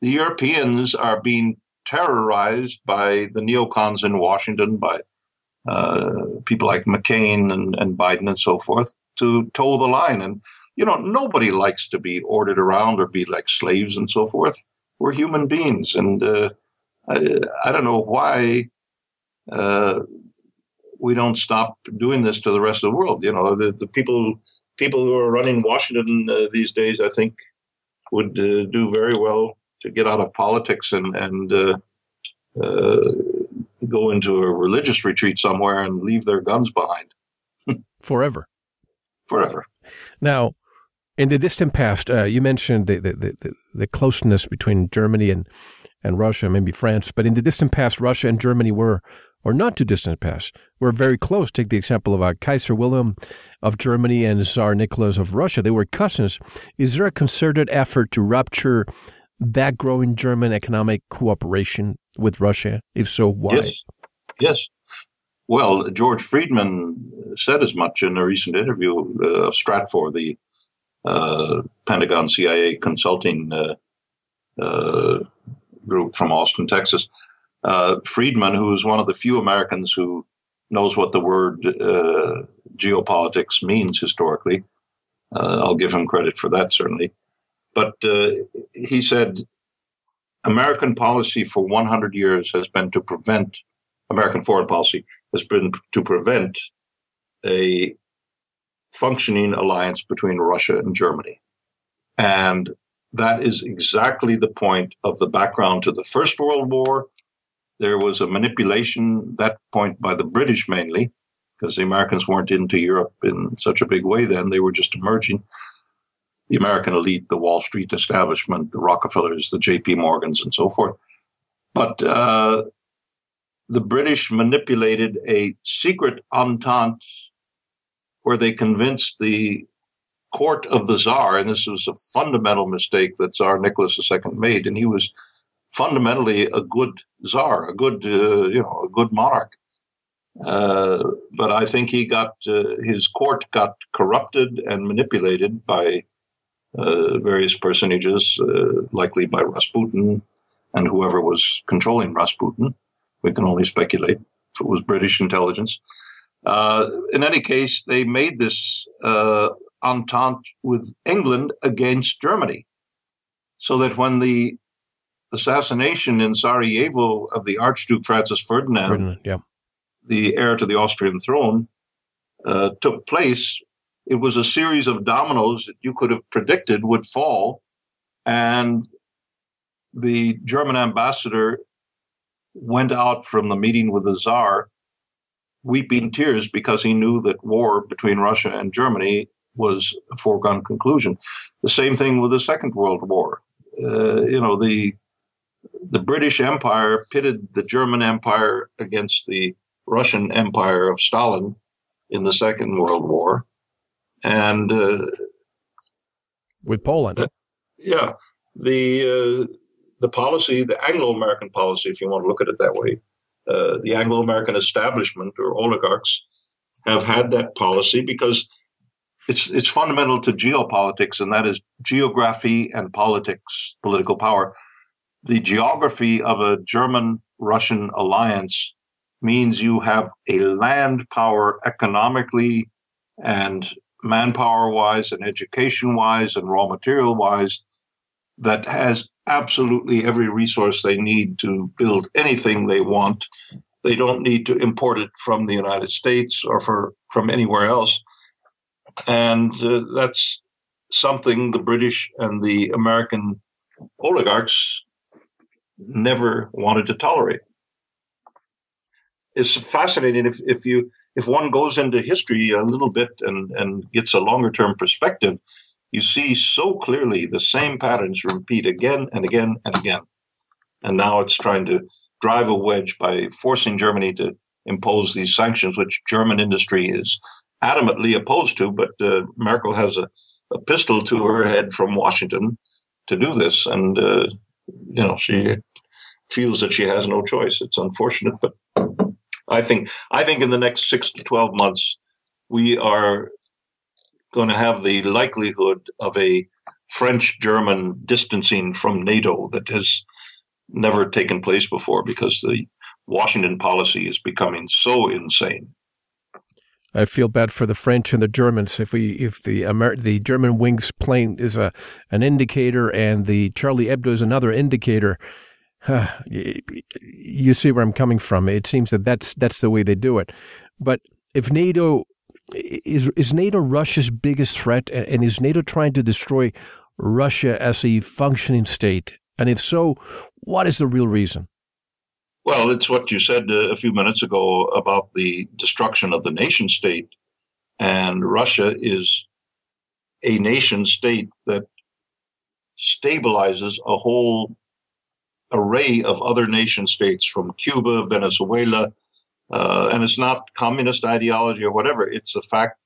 the Europeans are being terrorized by the neocons in Washington, by people like McCain and, and Biden and so forth, to toe the line. And, you know, nobody likes to be ordered around or be like slaves and so forth. We're human beings. And uh, I, I, don't know why uh, we don't stop doing this to the rest of the world. You know, the, the people people who are running Washington uh, these days, I think, would uh, do very well to get out of politics and and uh, uh, go into a religious retreat somewhere and leave their guns behind *laughs*
forever.
Forever.
Now, in the distant past, uh, you mentioned the, the, the, the, closeness between Germany and, and Russia, maybe France, but in the distant past, Russia and Germany were, or not too distant past, were very close. Take the example of uh, Kaiser Wilhelm of Germany and Tsar Nicholas of Russia. They were cousins. Is there a concerted effort to rupture that growing German economic cooperation with Russia? If so, why?
Yes. yes. Well, George Friedman said as much in a recent interview uh, of Stratfor, the uh, Pentagon CIA consulting uh, uh, group from Austin, Texas. Uh, Friedman, who is one of the few Americans who knows what the word uh, geopolitics means historically, I'll give him credit for that, certainly. But uh, he said American policy for 100 years has been to prevent, American foreign policy has been to prevent a functioning alliance between Russia and Germany. And that is exactly the point of the background to the First World War. There was a manipulation that point by the British mainly, because the Americans weren't into Europe in such a big way then. They were just emerging the American elite, the Wall Street establishment, the Rockefellers, the J.P. Morgans, and so forth. But uh, the British manipulated a secret entente where they convinced the court of the Tsar, and this was a fundamental mistake that Tsar Nicholas II made, and he was fundamentally a good Tsar, a good, uh, you know, a good monarch. Uh, but I think he got uh, his court got corrupted and manipulated by various personages, uh, likely by Rasputin and whoever was controlling Rasputin. We can only speculate if it was British intelligence. Uh, in any case, they made this uh, entente with England against Germany, so that when the assassination in Sarajevo of the Archduke Francis Ferdinand, Ferdinand yeah. the heir to the Austrian throne, uh, took place, it was a series of dominoes that you could have predicted would fall. And the German ambassador went out from the meeting with the Czar weeping tears because he knew that war between Russia and Germany was a foregone conclusion. The same thing with the Second World War. Uh, you know, the the British Empire pitted the German Empire against the Russian Empire of Stalin in the Second World War and uh,
with Poland. Uh,
yeah, the uh, the policy, the Anglo-American policy, if you want to look at it that way, uh, the Anglo-American establishment or oligarchs have had that policy because it's it's fundamental to geopolitics, and that is geography and politics, political power. The geography of a German-Russian alliance means you have a land power economically and manpower wise and education wise and raw material wise that has absolutely every resource they need to build anything they want. They don't need to import it from the United States or for, from anywhere else. And uh, that's something the British and the American oligarchs never wanted to tolerate is fascinating if, if you if one goes into history a little bit and, and gets a longer term perspective, you see so clearly the same patterns repeat again and again and again. And now it's trying to drive a wedge by forcing Germany to impose these sanctions, which German industry is adamantly opposed to. But uh, Merkel has a, a, pistol to her head from Washington to do this, and uh, you know she feels that she has no choice. It's unfortunate, but I think I think in the next six to twelve months, we are going to have the likelihood of a French German distancing from NATO that has never taken place before because the Washington policy is becoming so insane.
I feel bad for the French and the Germans. If we, if the Amer- the Germanwings plane is a an indicator and the Charlie Hebdo is another indicator, you see where I'm coming from. It seems that that's that's the way they do it. But if NATO is is NATO Russia's biggest threat, and is NATO trying to destroy Russia as a functioning state? And if so, what is the real reason?
Well, it's what you said uh, a few minutes ago about the destruction of the nation state. And Russia is a nation state that stabilizes a whole array of other nation states from Cuba, Venezuela. Uh, and it's not communist ideology or whatever. It's the fact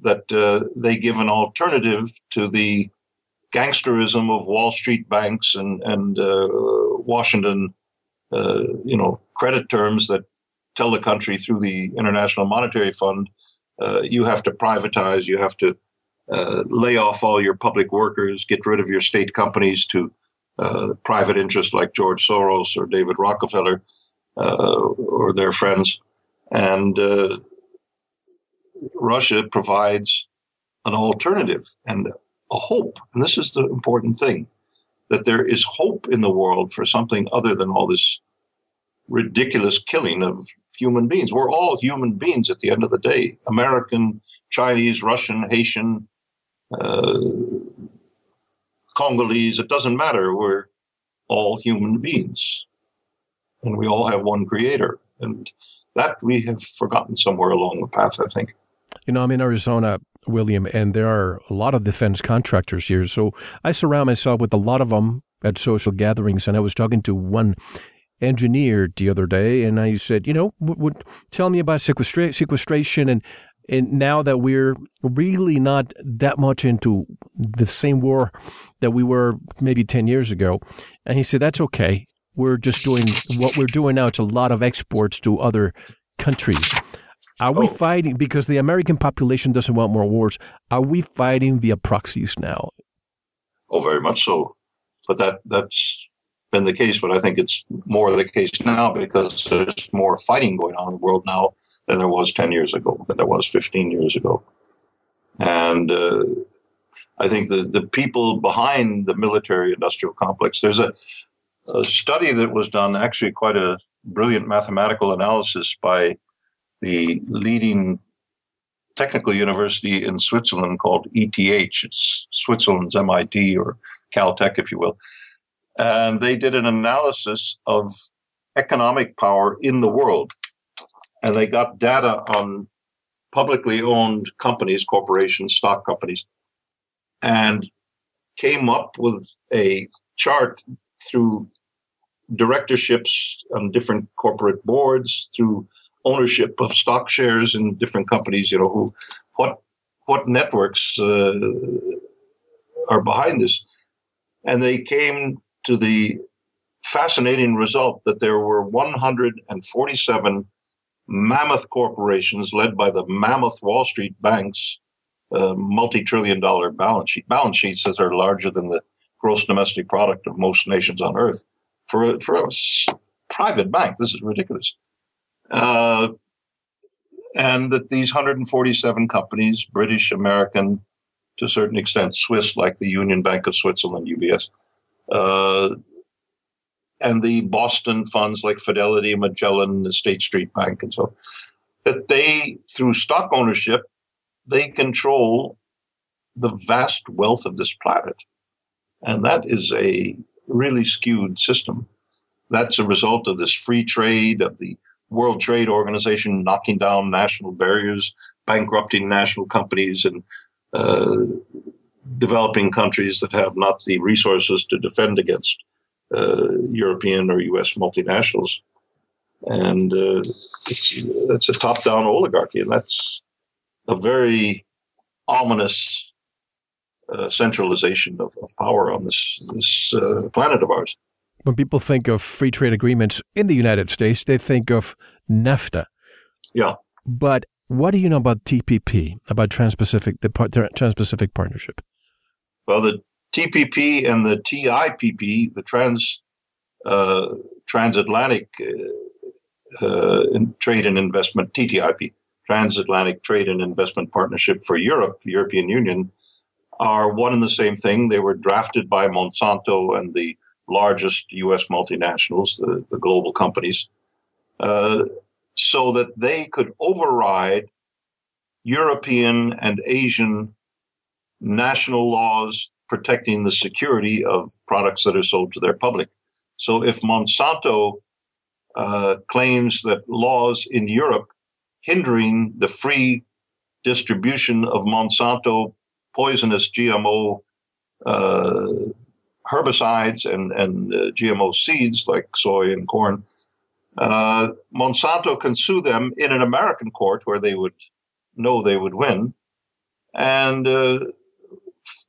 that uh, they give an alternative to the gangsterism of Wall Street banks and, and uh, Washington uh, you know, credit terms that tell the country through the International Monetary Fund, uh, you have to privatize, you have to uh, lay off all your public workers, get rid of your state companies to private interests like George Soros or David Rockefeller uh, or their friends. And Russia provides an alternative and a hope. And this is the important thing that there is hope in the world for something other than all this ridiculous killing of human beings. We're all human beings at the end of the day American, Chinese, Russian, Haitian, uh, Congolese, it doesn't matter. We're all human beings. And we all have one creator. And that we have forgotten somewhere along the path, I think.
You know, I'm in Arizona, William, and there are a lot of defense contractors here. So I surround myself with a lot of them at social gatherings. And I was talking to one engineer the other day, and I said, you know, would tell me about sequestra- sequestration and and now that we're really not that much into the same war that we were maybe 10 years ago. And he said, that's okay. We're just doing what we're doing now. It's a lot of exports to other countries. Are we oh. fighting because the American population doesn't want more wars? Are we fighting via proxies now?
Oh, very much so. But that that's been the case, but I think it's more the case now because there's more fighting going on in the world now than there was 10 years ago, than there was 15 years ago. And uh, I think the, the people behind the military industrial complex, there's a, a study that was done, actually quite a brilliant mathematical analysis by the leading technical university in Switzerland called ETH. It's Switzerland's MIT or Caltech, if you will. And they did an analysis of economic power in the world. And they got data on publicly owned companies, corporations, stock companies, and came up with a chart through directorships on different corporate boards, through ownership of stock shares in different companies, you know, who, what, what networks uh, are behind this. And they came to the fascinating result that there were 147 mammoth corporations led by the mammoth Wall Street banks, uh, multi-trillion dollar balance sheet balance sheets that are larger than the gross domestic product of most nations on earth. For a, for a private bank, this is ridiculous. Uh, and that these 147 companies, British, American, to a certain extent, Swiss, like the Union Bank of Switzerland, UBS, uh, and the Boston funds like Fidelity, Magellan, the State Street Bank, and so that they, through stock ownership, they control the vast wealth of this planet. And that is a really skewed system. That's a result of this free trade, of the World Trade Organization knocking down national barriers, bankrupting national companies, and uh, developing countries that have not the resources to defend against European or U.S. multinationals. And uh, it's, it's a top down oligarchy, and that's a very ominous uh, centralization of, of, power on this, this uh, planet of ours.
When people think of free trade agreements in the United States, they think of NAFTA.
Yeah.
But what do you know about TPP, about Trans-Pacific, the Trans-Pacific Partnership?
Well, the TPP and the TIPP, the trans uh, transatlantic uh, uh trade and investment TTIP, transatlantic trade and investment partnership for Europe, the European Union, are one and the same thing. They were drafted by Monsanto and the largest U.S. multinationals, the, the global companies, uh, so that they could override European and Asian national laws protecting the security of products that are sold to their public. So if Monsanto uh, claims that laws in Europe hindering the free distribution of Monsanto poisonous GMO uh, herbicides and, and uh, GMO seeds like soy and corn, uh, Monsanto can sue them in an American court where they would know they would win, and uh,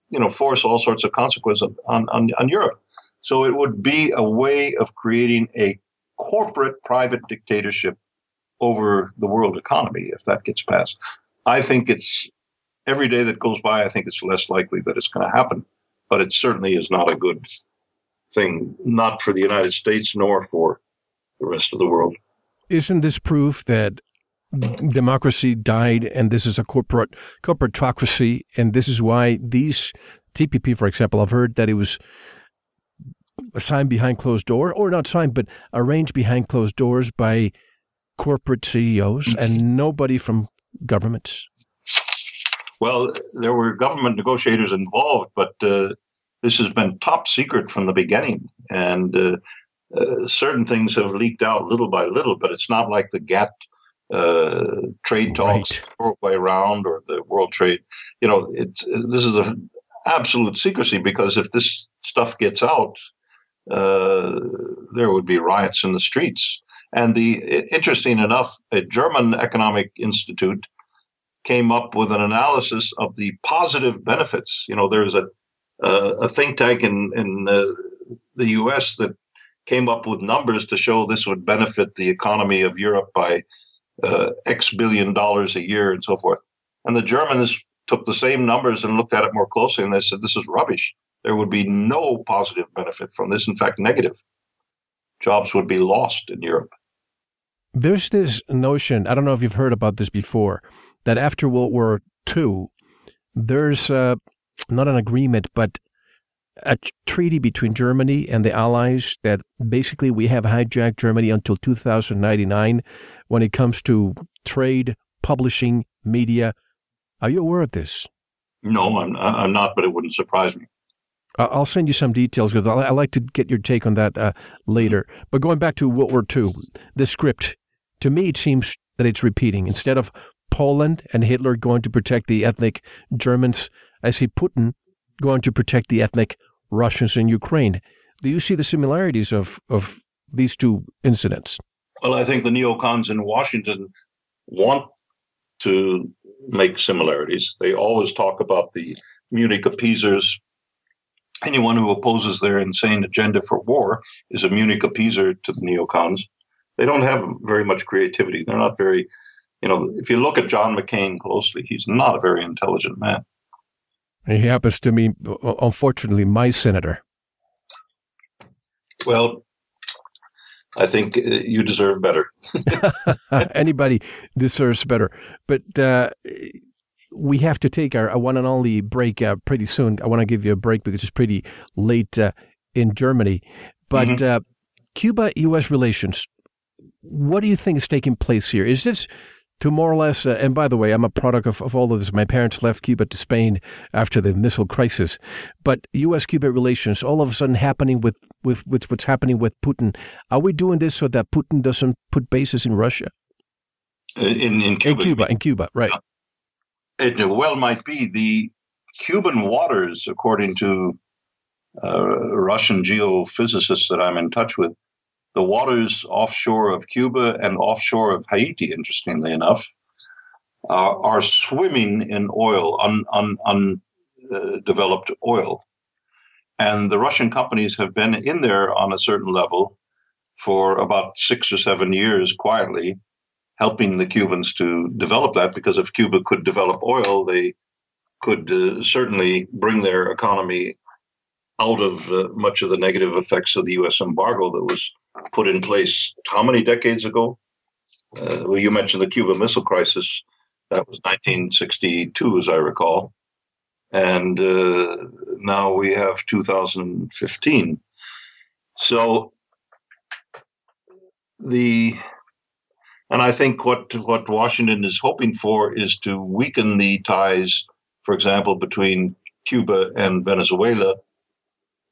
you know force all sorts of consequences on, on, on Europe. So it would be a way of creating a corporate private dictatorship over the world economy if that gets passed. I think it's every day that goes by, I think it's less likely that it's going to happen. But it certainly is not a good thing, not for the United States nor for the rest of the world.
Isn't this proof that democracy died and this is a corporate corporatocracy and this is why these TPP, for example, I've heard that it was signed behind closed door or not signed, but arranged behind closed doors by corporate CEOs and nobody from governments.
Well, there were government negotiators involved, but uh, this has been top secret from the beginning. And uh, uh, certain things have leaked out little by little, but it's not like the GATT uh, trade talks right. way around or the World Trade. You know, it's this is a absolute secrecy because if this stuff gets out, uh, there would be riots in the streets. And the interesting enough, a German economic institute came up with an analysis of the positive benefits. You know, there's a uh, a think tank in in uh, the U.S. that came up with numbers to show this would benefit the economy of Europe by uh, X billion dollars a year and so forth. And the Germans took the same numbers and looked at it more closely, and they said this is rubbish. There would be no positive benefit from this. In fact, negative. Jobs would be lost in Europe.
There's this notion. I don't know if you've heard about this before that after World War II, there's uh, not an agreement, but a treaty between Germany and the Allies that basically we have hijacked Germany until 2099 when it comes to trade, publishing, media. Are you aware of this?
No, I'm, I'm not, but it wouldn't surprise me.
I'll send you some details because I like to get your take on that uh, later. But going back to World War II, the script, to me, it seems that it's repeating. Instead of Poland and Hitler going to protect the ethnic Germans. I see Putin going to protect the ethnic Russians in Ukraine. Do you see the similarities of, of these two incidents?
Well, I think the neocons in Washington want to make similarities. They always talk about the Munich appeasers. Anyone who opposes their insane agenda for war is a Munich appeaser to the neocons. They don't have very much creativity. They're not very you know, if you look at John McCain closely, he's not a very intelligent man.
He happens to be, unfortunately, my senator.
Well, I think uh, you deserve better. *laughs* *laughs*
Anybody deserves better. But uh, we have to take our, one and only break uh, pretty soon. I want to give you a break because it's pretty late uh, in Germany. But mm-hmm. Uh, Cuba U.S. relations, what do you think is taking place here? Is this to more or less, uh, and by the way, I'm a product of, of all of this. My parents left Cuba to Spain after the missile crisis. But U.S. Cuba relations all of a sudden happening with, with, with what's happening with Putin. Are we doing this so that Putin doesn't put bases in Russia?
In, in Cuba.
In Cuba, in Cuba, right.
It well might be. The Cuban waters, according to uh, Russian geophysicists that I'm in touch with, the waters offshore of Cuba and offshore of Haiti, interestingly enough, uh, are swimming in oil, undeveloped un, uh, oil. And the Russian companies have been in there on a certain level for about six or seven years quietly, helping the Cubans to develop that because if Cuba could develop oil, they could uh, certainly bring their economy out of uh, much of the negative effects of the U.S. embargo that was put in place how many decades ago? Uh, well, you mentioned the Cuban Missile Crisis. That was 1962, as I recall. And uh, now we have 2015. So the and I think what what Washington is hoping for is to weaken the ties, for example, between Cuba and Venezuela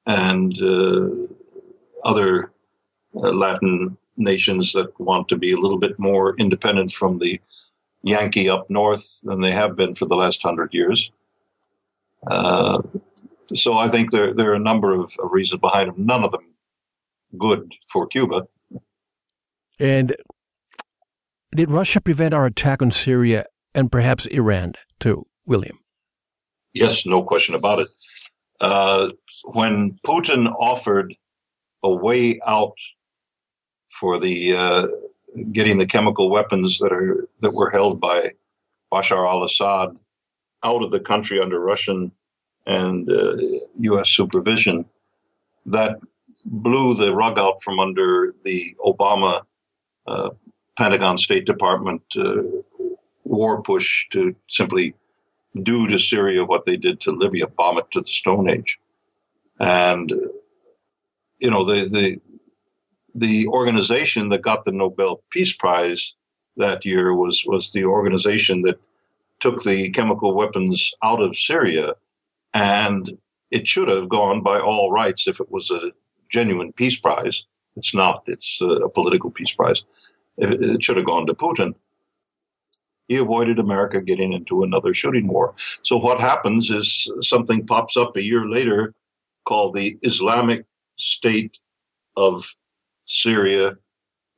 and uh, other Latin nations that want to be a little bit more independent from the Yankee up north than they have been for the last hundred years. Uh, so I think there there are a number of, of reasons behind them. None of them good for Cuba.
And did Russia prevent our attack on Syria and perhaps Iran too, William?
Yes, no question about it. Uh, when Putin offered a way out for the uh, getting the chemical weapons that are that were held by Bashar al-Assad out of the country under Russian and uh, U.S. supervision, that blew the rug out from under the Obama uh, Pentagon State Department uh, war push to simply do to Syria what they did to Libya, bomb it to the Stone Age. And, you know, the, the, the organization that got the Nobel Peace Prize that year was, was the organization that took the chemical weapons out of Syria. And it should have gone by all rights if it was a genuine peace prize. It's not, it's a political peace prize. It should have gone to Putin he avoided America getting into another shooting war. So what happens is something pops up a year later called the Islamic State of Syria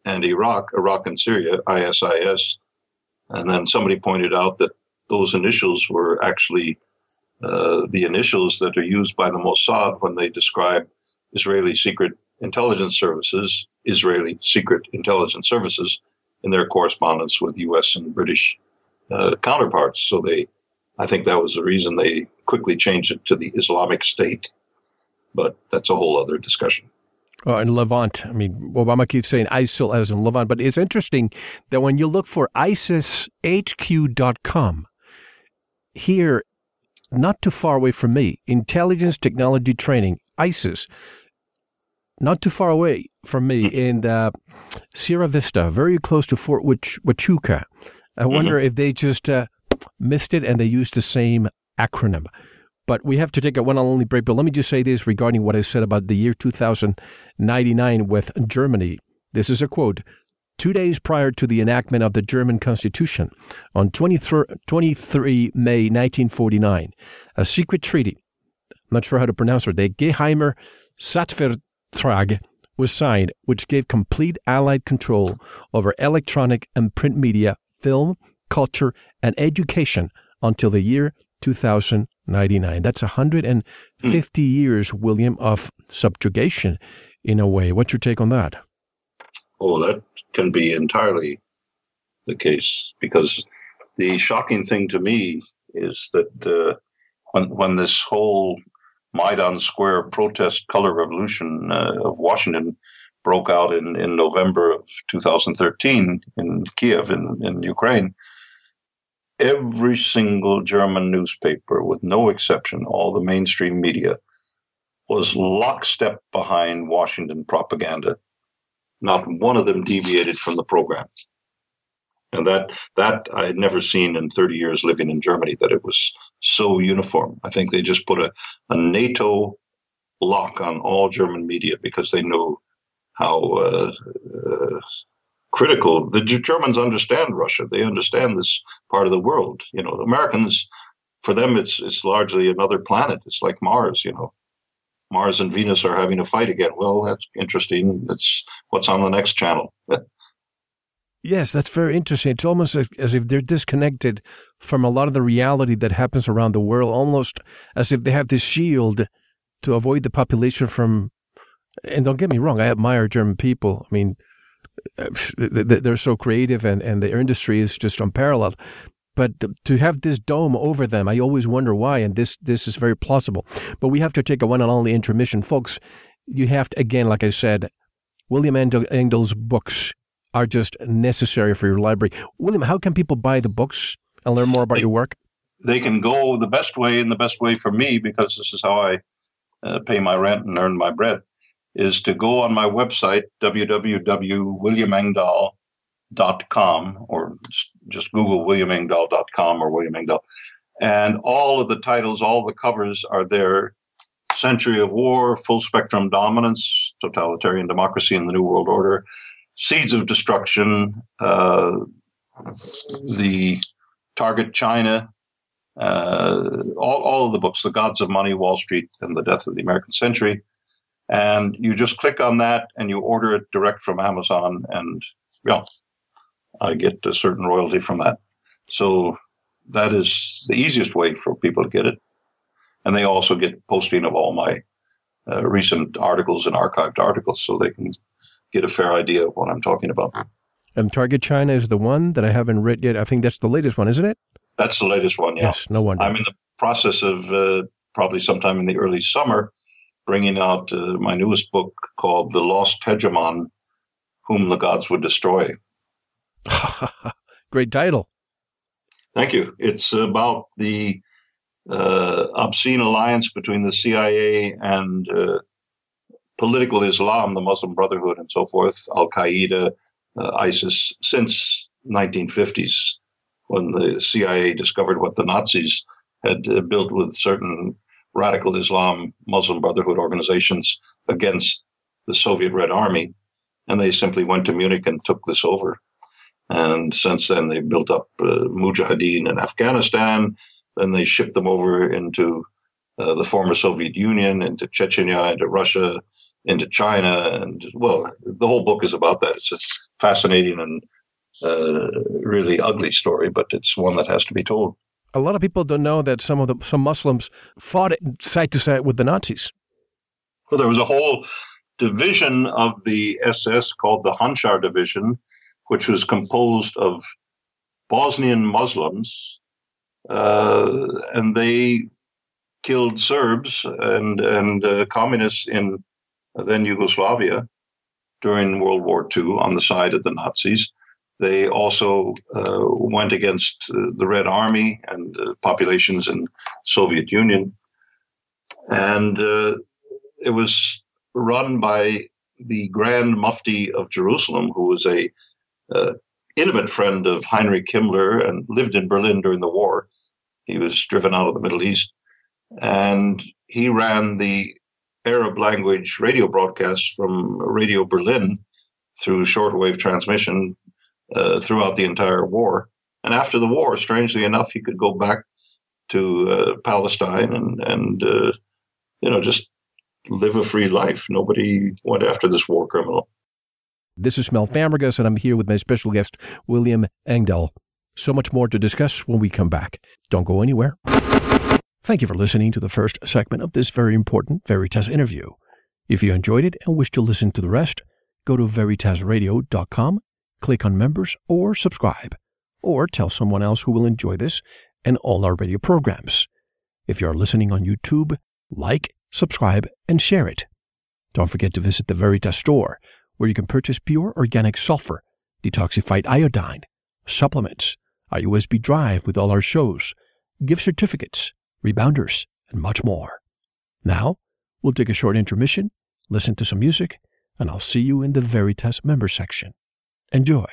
and Iraq, Iraq and Syria, ISIS. And then somebody pointed out that those initials were actually uh, the initials that are used by the Mossad when they describe Israeli secret intelligence services, Israeli secret intelligence services, in their correspondence with U.S. and British uh, counterparts. So they, I think that was the reason they quickly changed it to the Islamic State. But that's a whole other discussion.
Oh, and Levant. I mean, Obama keeps saying ISIL as in Levant, but it's interesting that when you look for ISISHQ.com, here, not too far away from me, intelligence technology training, ISIS, not too far away from me hmm. in uh, Sierra Vista, very close to Fort Huachuca. I mm-hmm. wonder if they just uh, missed it and they used the same acronym. But we have to take a one and only break. But let me just say this regarding what I said about the year 2099 with Germany. This is a quote. Two days prior to the enactment of the German Constitution, on 23, 23 May 1949, a secret treaty, I'm not sure how to pronounce it, the Geheimer Staatsvertrag was signed, which gave complete Allied control over electronic and print media film, culture, and education until the year 2099. That's 150 mm. years, William, of subjugation in a way. What's your take on that?
Oh, that can be entirely the case because the shocking thing to me is that uh, when when this whole Maidan Square protest color revolution uh, of Washington broke out in, in November of 2013 in Kiev in, in Ukraine, every single German newspaper, with no exception, all the mainstream media, was lockstep behind Washington propaganda. Not one of them deviated from the program. And that that I had never seen in 30 years living in Germany that it was so uniform. I think they just put a, a NATO lock on all German media because they knew how uh, uh, critical the Germans understand Russia. They understand this part of the world. You know, the Americans, for them, it's it's largely another planet. It's like Mars. You know, Mars and Venus are having a fight again. Well, that's interesting. It's what's on the next channel. *laughs*
Yes, that's very interesting. It's almost as if they're disconnected from a lot of the reality that happens around the world, almost as if they have this shield to avoid the population from and don't get me wrong, I admire German people. I mean, they're so creative and, and their industry is just unparalleled. but to have this dome over them, I always wonder why, and this this is very plausible. But we have to take a one and only intermission, folks. You have to again, like I said, William Engdahl's books are just necessary for your library. William, how can people buy the books and learn more about
they,
your work?
They can go the best way, and the best way for me, because this is how I uh, pay my rent and earn my bread, is to go on my website, www.williamengdahl.com, or just Google williamengdahl.com or William Engdahl. And all of the titles, all the covers are there Century of War, Full Spectrum Dominance, Totalitarian Democracy in the New World Order, Seeds of Destruction, uh, the Target China, uh, all, all of the books, The Gods of Money, Wall Street, and The Death of the American Century. And you just click on that and you order it direct from Amazon, and yeah, I get a certain royalty from that. So that is the easiest way for people to get it. And they also get posting of all my uh, recent articles and archived articles so they can get a fair idea of what I'm talking about.
And Target China is the one that I haven't read yet. I think that's the latest one, isn't it?
That's the latest one, yeah.
Yes, no wonder.
I'm in the process of uh, probably sometime in the early summer bringing out uh, my newest book called The Lost Hegemon Whom the Gods Would Destroy. *laughs*
Great title.
Thank you. It's about the uh, obscene alliance between the CIA and uh, political Islam, the Muslim Brotherhood, and so forth, Al Qaeda, uh, ISIS, since 1950s, when the CIA discovered what the Nazis had uh, built with certain radical Islam, Muslim Brotherhood organizations against the Soviet Red Army, and they simply went to Munich and took this over. And since then, they've built up uh, Mujahideen in Afghanistan. Then they shipped them over into uh, the former Soviet Union, into Chechnya, into Russia, into China. And well, the whole book is about that. It's a fascinating and uh, really ugly story, but it's one that has to be told.
A lot of people don't know that some of the some Muslims fought side to side with the Nazis.
Well, there was a whole division of the SS called the Handschar Division, which was composed of Bosnian Muslims, uh, and they killed Serbs and and uh, communists in then Yugoslavia during World War II on the side of the Nazis. They also uh, went against uh, the Red Army and uh, populations in Soviet Union, and uh, it was run by the Grand Mufti of Jerusalem, who was a uh, intimate friend of Heinrich Himmler and lived in Berlin during the war. He was driven out of the Middle East, and he ran the Arab language radio broadcasts from Radio Berlin through shortwave transmission uh, throughout the entire war. And after the war, strangely enough, he could go back to uh, Palestine and and uh, you know just live a free life. Nobody went after this war criminal.
This is Mel Fabregas, and I'm here with my special guest, William Engdahl. So much more to discuss when we come back. Don't go anywhere. Thank you for listening to the first segment of this very important Veritas interview. If you enjoyed it and wish to listen to the rest, go to veritasradio.com, click on members, or subscribe, or tell someone else who will enjoy this and all our radio programs. If you are listening on YouTube, like, subscribe, and share it. Don't forget to visit the Veritas store, where you can purchase pure organic sulfur, detoxified iodine, supplements, a USB drive with all our shows, gift certificates, rebounders, and much more. Now, we'll take a short intermission, listen to some music, and I'll see you in the Veritas member section. Enjoy.